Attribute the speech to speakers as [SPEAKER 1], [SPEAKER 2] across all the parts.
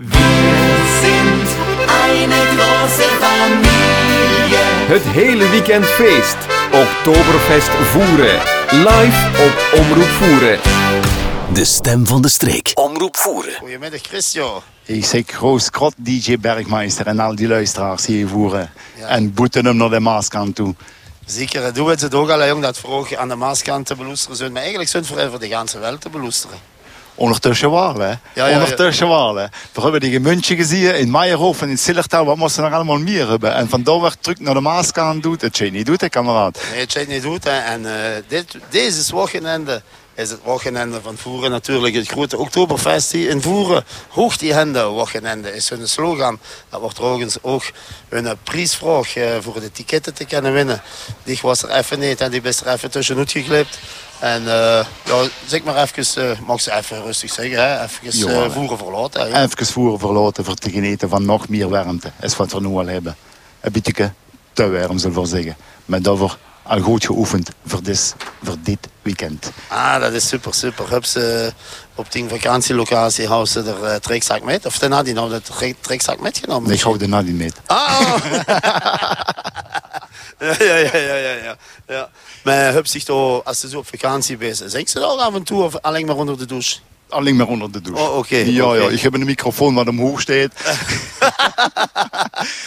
[SPEAKER 1] Wir sind eine große Familie.
[SPEAKER 2] Het hele weekend feest. Oktoberfest Voeren. Live op Omroep Voeren.
[SPEAKER 3] De stem van de streek. Omroep voeren.
[SPEAKER 4] Goedemiddag Christian.
[SPEAKER 5] Ik zeg Roos Krot, DJ Bergmeister en al die luisteraars hier voeren.
[SPEAKER 4] Ja.
[SPEAKER 5] En boeten hem naar de Maaskant toe.
[SPEAKER 4] Zeker, dat doen we het ook al, jong, dat vroeg aan de Maaskant te beloesteren zijn. Maar eigenlijk zijn het voor, voor de hele wereld te beloesteren.
[SPEAKER 5] Ondertussen wel, hè?
[SPEAKER 4] Ja, ja,
[SPEAKER 5] wel, hè? We hebben die gemuntje gezien in Meijerhof en in Sillertaal. Wat moesten we nog allemaal meer hebben? En vandaar werd terug naar de Maaskant doet. Het niet doet, hè, kameraad.
[SPEAKER 4] Nee, het niet. Hè. En eh, dit, deze wochenende is het wochenende van Voeren natuurlijk. Het grote Oktoberfest hier in Voeren. Hoog die hende wochenende is hun slogan. Dat wordt trouwens ook hun prijsvraag eh, voor de ticketten te kunnen winnen. Die was er even niet en die is er even tussenuit geglipt. En eh, ja, zeg maar even, uh, mag ze even rustig zeggen, hè? even eh, voeren verlaten. hè.
[SPEAKER 5] Even voeren verlaten voor te genieten van nog meer warmte. Is wat we nu al hebben. Een beetje te warm, zullen we zeggen. Maar daarvoor al goed geoefend voor, dit, voor dit weekend.
[SPEAKER 4] Ah, dat is super, super. Heb ze op die vakantielocatie houden ze er uh, trekzak met? Of daarna die nou de trek- trekzak metgenomen?
[SPEAKER 5] Ik hou de nadien mee.
[SPEAKER 4] Ah! ja, ja, ja, ja, ja, ja. ja. Maar heb zich toch, als ze zo op vakantie bezig zijn, ze dan af en toe of alleen maar onder de douche?
[SPEAKER 5] Alleen maar onder de douche.
[SPEAKER 4] Oh, oké,
[SPEAKER 5] Ja, ja, ik heb een microfoon wat omhoog staat.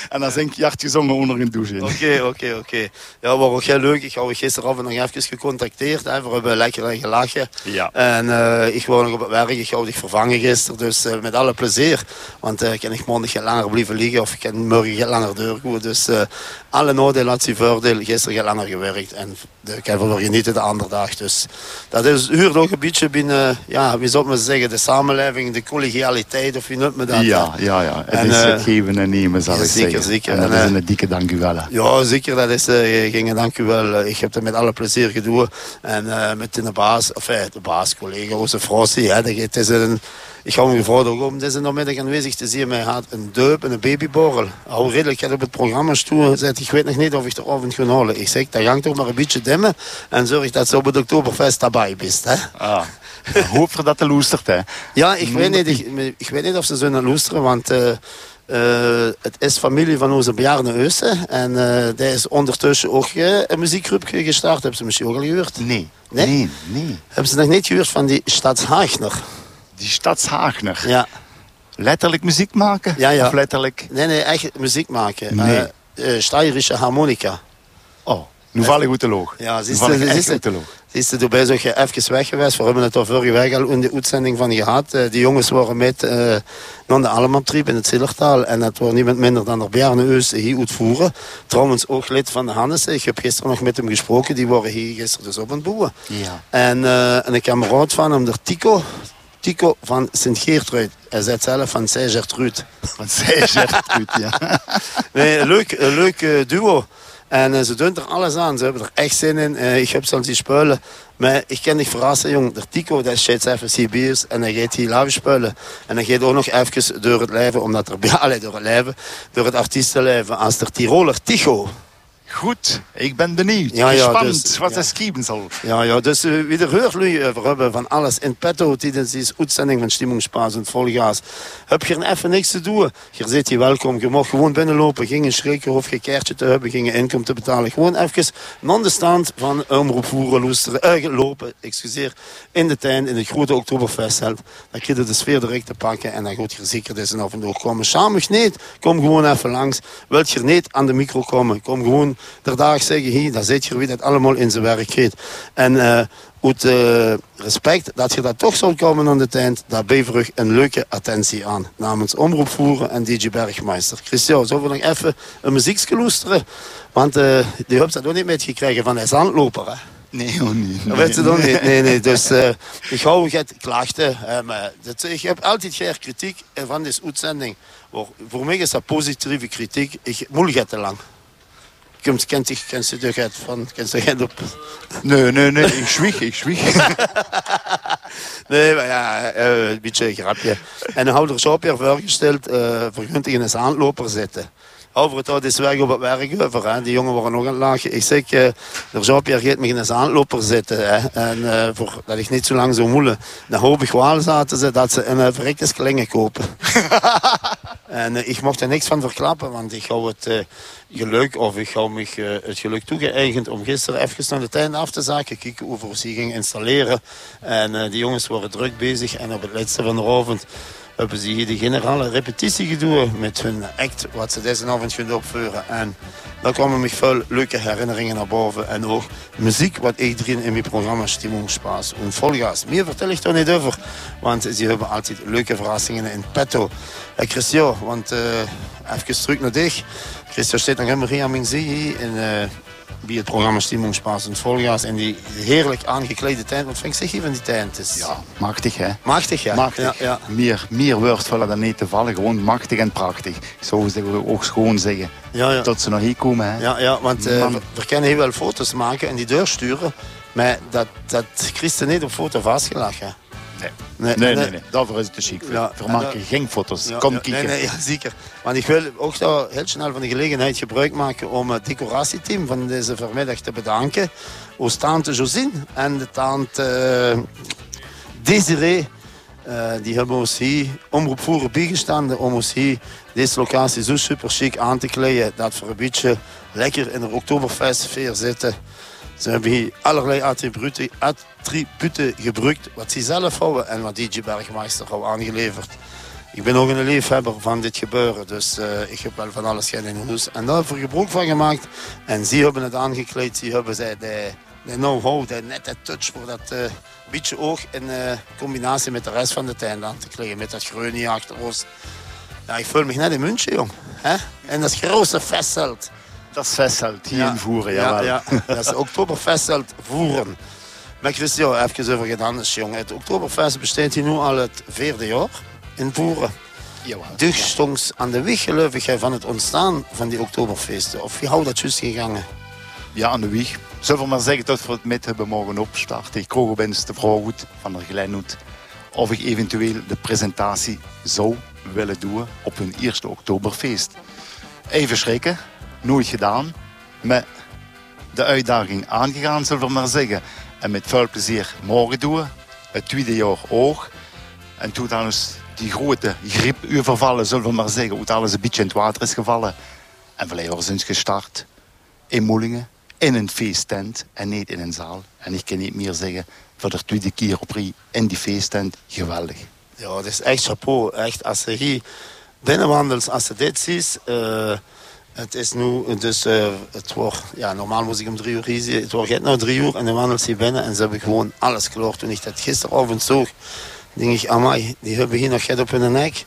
[SPEAKER 5] en dan zing ik jacht gezongen onder een douche.
[SPEAKER 4] Oké, oké, oké. Ja, was ook heel leuk. Ik had gisteravond nog even gecontacteerd. Hè. We hebben lekker gelachen.
[SPEAKER 5] Ja.
[SPEAKER 4] En eh, ik woon nog op het werk. Ik had vervangen gisteren. Dus eh, met alle plezier. Want eh kan ik maandag geen langer blijven liggen. Of ik kan morgen geen langer doorgaan. Dus alle nadelen had zijn voordeel. Gisteren geen langer gewerkt. En ik heb ervan genieten de andere dag. Dus dat is, huurt ook een beetje binnen, ja, wie zou maar zeggen, de samenleving, de collegialiteit. Of wie noemt me dat?
[SPEAKER 5] Ja, ja, ja. Het
[SPEAKER 4] En,
[SPEAKER 5] is
[SPEAKER 4] eh,
[SPEAKER 5] het geven en nemen, zal
[SPEAKER 4] ja,
[SPEAKER 5] ik
[SPEAKER 4] zeker,
[SPEAKER 5] zeggen.
[SPEAKER 4] zeker.
[SPEAKER 5] En dat
[SPEAKER 4] En,
[SPEAKER 5] is
[SPEAKER 4] eh,
[SPEAKER 5] een dikke dank u wel. hè.
[SPEAKER 4] Ja, zeker. Dat is, eh ging dank u wel. Ik heb het met alle plezier gedaan. En met de baas, of eh, de baas, collega, onze dat- het is een, ik ga me gevraagd ook om deze namiddag aanwezig te zien. Mij had een duip en een babyborrel. Al redelijk ik heb op het programma toe gezet. Ik weet nog niet of ik de avond ga halen. Ik zeg, dat hangt toch maar een beetje dimmen. En zorg dat ze op het Oktoberfest daarbij bent. Hè.
[SPEAKER 5] Ah. Hoop dat de loestert, hè.
[SPEAKER 4] Ja, ik weet, niet, ik, ik weet niet of ze zullen luisteren, want eh, eh, het is familie van onze bejaarde Eusen. En eh die is ondertussen ook een muziekgroepje gestart. Hebben ze misschien ook al gehoord?
[SPEAKER 5] Nee.
[SPEAKER 4] Nee?
[SPEAKER 5] Nee, nee.
[SPEAKER 4] Hebben ze nog niet gehoord van die Stadshaagner?
[SPEAKER 5] Die Stadshagener.
[SPEAKER 4] Ja.
[SPEAKER 5] Letterlijk muziek maken?
[SPEAKER 4] Ja, ja.
[SPEAKER 5] Of letterlijk...
[SPEAKER 4] Nee, nee, echt muziek maken.
[SPEAKER 5] Nee.
[SPEAKER 4] Steirische harmonica.
[SPEAKER 5] Oh, nu val ik goed te loog.
[SPEAKER 4] Ja,
[SPEAKER 5] nu
[SPEAKER 4] zie
[SPEAKER 5] val ik
[SPEAKER 4] zie je, erbij zo even weg geweest. We hebben het er vorige week al in de uitzending van gehad. Eh, die jongens waren met eh naar de Allemantriep in het Zillertaal. En dat was niemand minder dan de Bjarne Eus hier uitvoeren. Trouwens ook lid van de Hannes. Ik heb gisteren nog met hem gesproken. Die waren hier gisteren dus op het boeren.
[SPEAKER 5] Ja.
[SPEAKER 4] En, eh, en een kameraad van hem, de Tico. Tico van Sint-Geertruid. Hij zegt zelf van
[SPEAKER 5] zij zegt het goed, ja.
[SPEAKER 4] Nee, een leuk, een leuk eh, duo. En eh, ze doen er alles aan. Ze hebben er echt zin in. Eh, ik heb zelfs die spullen. Maar ik kan niet verrassen, jong. De Tico, dat steeds even Sibiers. En dan gaat hij live spullen. En dan gaat ook nog even door het leven. Omdat er, ja, door het leven. Door het artiestenleven. Als de Tiroler Tico.
[SPEAKER 5] Goed, ik ben benieuwd.
[SPEAKER 4] Ja, ja,
[SPEAKER 5] Gespannd
[SPEAKER 4] dus-
[SPEAKER 5] wat
[SPEAKER 4] ja.
[SPEAKER 5] schrijven zal.
[SPEAKER 4] Ja, ja, dus uh, wie er hoort nu over hebben van alles in petto tijdens deze uitzending van Stimmingspaas en Volgaas. Heb je er even niks te doen? Je zit hier welkom. Je mag gewoon binnenlopen. Ging een schrikker of je kaartje te hebben. Ging een inkomen te betalen. Gewoon even naar de stand van Omroep Voeren loesteren, eh, lopen. Excuseer. In de tuin, in het grote Oktoberfest. Dan krijg je de sfeer direct te pakken. En dan goed je zeker dus en af en toe komen. Samen niet. Kom gewoon even langs. Wilt je niet aan de micro komen? Kom gewoon dag zeggen. Hier, dan zit je wie dat allemaal in zijn werk gaat. En eh uit eh, respect dat je dat toch zal komen aan de tent, daar bever ik een leuke attentie aan. Namens Omroep Voeren en DJ Bergmeister. Christian, zullen we nog even een muziekje? Want eh, die hebt dat ook niet metgekregen van hij is handloper, hè?
[SPEAKER 5] Nee, oh niet.
[SPEAKER 4] Dat weet ze dan niet. Nee, nee. Dus ik hou het klachten. maar dat, ik heb altijd geen kritiek van deze uitzending. Voor, voor mij is dat positieve kritiek. Ik moeilijk het te lang. Komt, kent zich, kent ze toch uit van, kent ze het op.
[SPEAKER 5] Nee, nee, nee, ik zwieg, ik zwieg.
[SPEAKER 4] Nee, maar ja, eh, een beetje een grapje. En dan hadden we er zo op je voorgesteld, eh vergunting in een aanloper zitten. Over het oud is weg op het werk over. Hè. Die jongen waren nog aan het lachen. Ik zeg, uh, de Jean-Pierre gaat me in een aanloper zitten. Hè. En uh, voor, dat ik niet zo lang zou moelen. Dan hoop ik wel, zaten ze, dat ze een uh, verrekte klingen kopen. en uh, ik mocht er niks van verklappen, want ik hou het geluk, of ik hou me het geluk toegeëigend om gisteren even naar de tuin af te zaken. Kijken hoe ze gingen installeren. En die jongens waren druk bezig. En op het laatste van de avond hebben ze hier de generale repetitie gedaan met hun act, wat ze deze avond gaan opvoeren. En daar kwamen me veel leuke herinneringen naar boven. En ook muziek, wat ik erin in mijn programma Stimmungsspaß en Volgas. Meer vertel ik er niet over, want ze hebben altijd leuke verrassingen in petto. En Christian, want uh, even terug naar dich. Christian staat nog helemaal hier aan mijn zee in, uh, bij het programma Stimmungsspaß en Volgas. En die heerlijk aangeklede tent. Wat vind ik zeg je van die tent? Is...
[SPEAKER 5] Ja, machtig hè.
[SPEAKER 4] Machtig ja.
[SPEAKER 5] Machtig.
[SPEAKER 4] Ja, ja.
[SPEAKER 5] Meer, meer dan niet te vallen. Gewoon machtig en prachtig. Zo zou ik ook gewoon zeggen.
[SPEAKER 4] Ja, ja.
[SPEAKER 5] Tot ze nog hier komen hè.
[SPEAKER 4] Ja, ja want uh, we, we kunnen heel wel foto's maken en die deur sturen. Maar dat, dat Christen niet op foto vastgelegd.
[SPEAKER 5] Nee. Nee, nee, nee, nee. Daarvoor is het te chic.
[SPEAKER 4] Ja,
[SPEAKER 5] we
[SPEAKER 4] en
[SPEAKER 5] maken
[SPEAKER 4] dat-
[SPEAKER 5] geen foto's.
[SPEAKER 4] Ja,
[SPEAKER 5] Kom
[SPEAKER 4] ja,
[SPEAKER 5] kijken.
[SPEAKER 4] Nee, nee, ja, zeker. Want ik wil ook zo heel snel van de gelegenheid gebruik maken om het decoratieteam van deze vanmiddag te bedanken. Ons tante Josine en de tante eh, Desiree. Eh, die hebben ons hier omroep voeren bijgestaan om ons hier deze locatie zo super chic aan te kleden dat we een beetje lekker in de Oktoberfestsfeer zitten. Ze hebben hier allerlei attributen, gebruikt wat ze zelf houden en wat DJ Bergmeister al aangeleverd. Ik ben ook een liefhebber van dit gebeuren, dus eh, ik heb wel van alles geen in. En daar hebben we gebruik van gemaakt. En ze hebben het aangekleed, ze hebben zij de, de know-how, de nette touch voor dat eh, beetje oog in eh, combinatie met de rest van de tuin aan te kleden. Met dat groene achter ons. Ja, ik voel me net in München, jong. Hè? En dat grote festzelt.
[SPEAKER 5] Dat is vestzelt hier in Voeren.
[SPEAKER 4] Ja,
[SPEAKER 5] jawel.
[SPEAKER 4] ja, dat is Oktoberfestzelt Voeren. Maar Christian, even over gedaan is, jongen. Het Oktoberfest bestaat hier nu al het vierde jaar in Voeren.
[SPEAKER 5] Jawel.
[SPEAKER 4] Dus aan de weg geloof ik van het ontstaan van die Oktoberfeesten. Of wie houdt dat juist gegangen?
[SPEAKER 5] Ja, aan de wieg. Zullen we maar zeggen dat we het met hebben mogen opstarten. Ik kroeg opeens de vrouw goed van der Glenhoed of ik eventueel de presentatie zou willen doen op hun eerste Oktoberfeest. Even schrikken, nooit gedaan, maar de uitdaging aangegaan, zullen we maar zeggen. En met veel plezier morgen doen, het tweede jaar ook. En toen dan die grote griep vervallen, zullen we maar zeggen, hoe alles een beetje in het water is gevallen. En verleden zijn gestart in Moelingen, in een feesttent en niet in een zaal. En ik kan niet meer zeggen, voor de tweede keer op rij in die feesttent, geweldig.
[SPEAKER 4] Ja, dat is echt chapeau. Echt, als je hier binnenwandelt, als je dit ziet... eh, het is nu, dus eh, het wordt, ja, normaal moest ik om drie uur hier. Het wordt net nou drie uur en dan wandelt ze binnen en ze hebben gewoon alles geloord. Toen ik dat gisteravond zag, denk ik, amai, die hebben hier nog get op hun nek.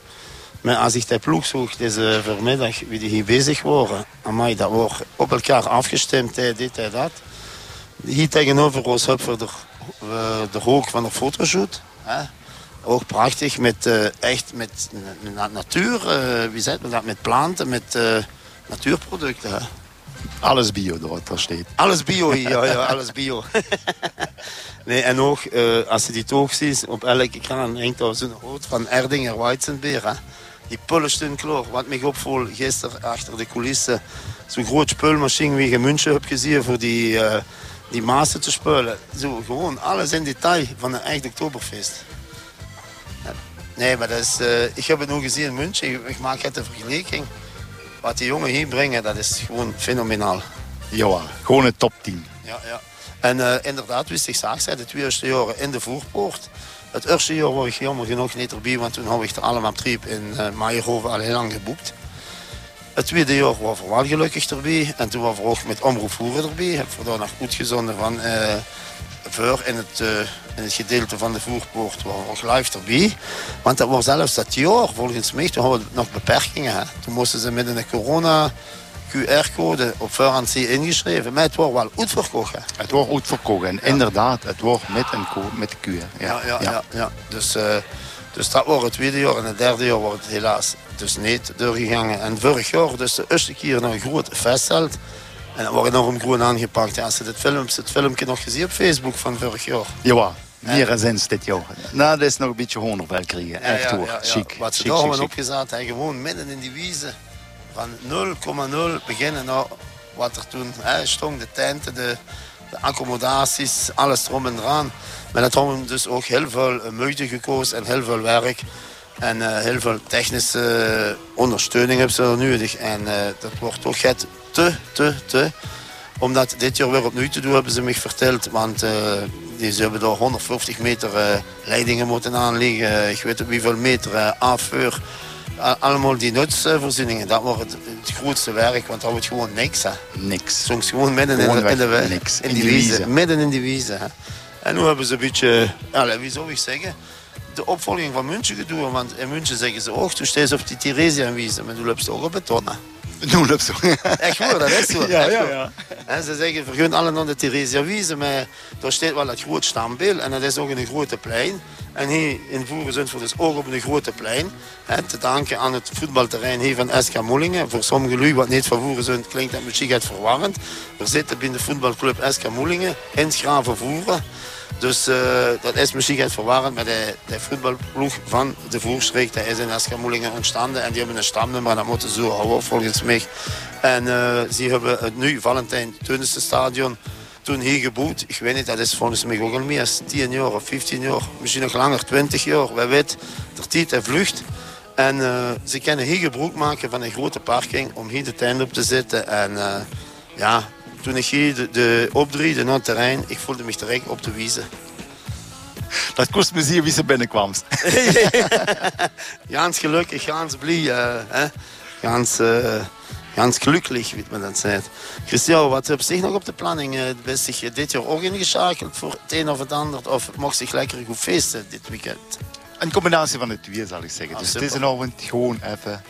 [SPEAKER 4] Maar als ik de ploeg zoek deze vanmiddag, wie die hier bezig waren, amai, dat wordt op elkaar afgestemd, hè, dit en dat. Hier tegenover hebben we de, we de hoog van de fotoshoot. Hè. Ook prachtig, met, eh, echt met, met na- natuur, eh, wie zegt men dat, met planten, met eh, natuurproducten. Hè.
[SPEAKER 5] Alles bio, dat daar staat.
[SPEAKER 4] Alles bio hier, ja, ja, alles bio. nee, en ook, eh, als je die toog ziet, op elke kraan hangt daar zo'n hout van Erdinger Weizenbeer. Hè. Die pullen kloor. Wat mij opviel gisteren achter de coulissen, zo'n groot spulmachine wie je München hebt gezien voor die, eh die mazen te spullen. Zo, gewoon alles in detail van een echt Oktoberfeest. Nee, maar dat is, eh, ik heb het nu gezien in München. Ik- maak het de vergelijking. Wat die jongen hier brengen, dat is gewoon fenomenaal.
[SPEAKER 5] Ja, gewoon een top 10.
[SPEAKER 4] Ja, ja. En eh, inderdaad, wist ik hè, de twee eerste jaren in de voerpoort. Het eerste jaar was ik jammer genoeg niet erbij, want toen had ik de allemaal triep in uh, Meijerhoven al heel lang geboekt. Het tweede jaar was we wel gelukkig erbij. En toen waren we ook met Omroep Voeren erbij. Heb we daar nog uitgezonden van eh voor in het, eh, in het gedeelte van de voerpoort waren we ook live erbij. Want dat was zelfs dat jaar, volgens mij, toen hadden we nog beperkingen. Toen moesten ze met een corona QR-code op voorhand ingeschreven. Maar het was wel uitverkocht. Hè.
[SPEAKER 5] Het wordt goed verkocht. En inderdaad, het wordt met een ko met de QR.
[SPEAKER 4] Ja, ja, ja. ja, Dus, eh, dus dat was het tweede jaar. En het derde jaar wordt het helaas dus niet doorgegaan. En vorig jaar, dus de eerste keer een groot festzelt. En dat wordt enorm groen aangepakt. Ja, als je dit filmpje, het filmpje nog gezien op Facebook van vorig jaar.
[SPEAKER 5] Ja, meer dan zins dit jaar. Nou, dat is nog een beetje honger bij krijgen. Echt hoor. Chic.
[SPEAKER 4] Wat ze daar hebben opgezet, gewoon midden in die wiezen. Van 0,0 beginnen naar wat er toen hè. De tenten, de, de accommodaties, alles erom en eraan. Maar dat hebben dus ook heel veel eh, moeite gekozen en heel veel werk. En eh, heel veel technische ondersteuning hebben ze er nodig. En eh, dat wordt toch het te, te, te. Om dat dit jaar weer opnieuw te doen, hebben ze me verteld. Want eh, die, ze hebben daar 150 meter eh, leidingen moeten aanleggen. Ik weet niet hoeveel meter afvuur. Allemaal die nutsvoorzieningen. Dat wordt het, het grootste werk, want dat wordt gewoon niks. Hè.
[SPEAKER 5] Niks.
[SPEAKER 4] Soms gewoon midden in, de, in, de,
[SPEAKER 5] Gewoonweg niks.
[SPEAKER 4] in
[SPEAKER 5] In
[SPEAKER 4] die
[SPEAKER 5] die
[SPEAKER 4] wiezen.
[SPEAKER 5] wiezen.
[SPEAKER 4] Midden in die wiezen. Hè. En nu hebben ze een beetje, ja, wie zou ik zeggen, de opvolging van München gedaan. Want in München zeggen ze ook, toen steeds op die Theresienwiese, maar toen ze ook op betonnen.
[SPEAKER 5] Noem dat zo.
[SPEAKER 4] Echt waar, dat is zo.
[SPEAKER 5] Ja, ja, ja.
[SPEAKER 4] En ze zeggen, vergun alle naar de Theresienwiese, maar daar staat wel het groot standbeeld en dat is ook een grote plein. En hier in Voeren is ook op een grote plein. Hè, te danken aan het voetbalterrein hier van SK Moelingen. Voor sommige lui wat niet van Voeren klinkt dat misschien het verwarrend. We zitten binnen de voetbalclub SK Moelingen in het Graven Voeren. Dus eh, dat is misschien het verwarrend, maar de, de voetbalploeg van de dat is in SK Moelingen ontstaan. En die hebben een stamnummer dat moeten ze zo houden volgens mij. En eh, ze hebben het nu Valentijn Teunissen stadion toen hier gebouwd. Ik weet niet, dat is volgens mij ook al meer dan 10 jaar of 15 jaar. Misschien nog langer, 20 jaar. Wij weten, de tijd en vlucht. En eh, ze kunnen hier gebruik maken van een grote parking om hier de tent op te zetten. En ja, toen ik hier de, de naar het terrein, ik voelde me direct op de wiezen.
[SPEAKER 5] Dat kost me zeer wie ze binnenkwam.
[SPEAKER 4] Ganz gelukkig, ganz blij, eh, hè? Ganz, eh, ganz glücklich, wie men dat zegt. Christian, wat heb zich nog op de planning? Eh, Ben zich dit jaar ook ingeschakeld voor het een of het ander? Of mocht zich lekker goed feesten dit weekend?
[SPEAKER 5] Een combinatie van de twee, zal ik zeggen.
[SPEAKER 4] Ah,
[SPEAKER 5] dus het is een avond gewoon even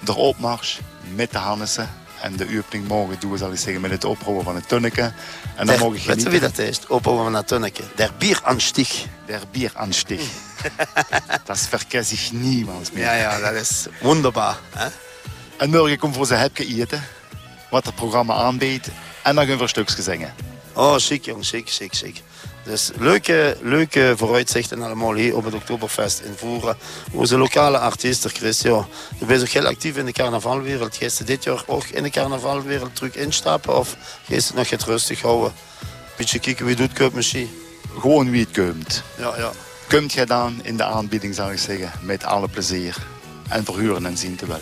[SPEAKER 5] de opmars met de Hannessen. En de opening morgen doen we, zal ik zeggen, met het ophouden van het tunneke. En dan mogen
[SPEAKER 4] weet je wie
[SPEAKER 5] genieten
[SPEAKER 4] dat is? Opbouwen van dat tunneke. Der Bieranstich.
[SPEAKER 5] der Bieranstich. dat verkest zich niemand meer.
[SPEAKER 4] Ja, ja, dat is wonderbaar. Hè?
[SPEAKER 5] En morgen komt voor zijn hepje eten, wat het programma aanbiedt. En dan gaan we een stukje zingen.
[SPEAKER 4] Oh, chic jong, chic, chic, chic. Dus leuke, leuke vooruitzichten allemaal hier op het Oktoberfest in Voeren. Onze lokale artiesten, Christian. Je bent ook heel actief in de carnavalwereld. Ga je dit jaar ook in de carnavalwereld terug instappen? Of ga je het nog het rustig houden? Beetje kijken wie doet koopt misschien.
[SPEAKER 5] Gewoon wie het komt.
[SPEAKER 4] Ja, ja.
[SPEAKER 5] Komt je dan in de aanbieding, zal ik zeggen, met alle plezier. En verhuren en zien te wel.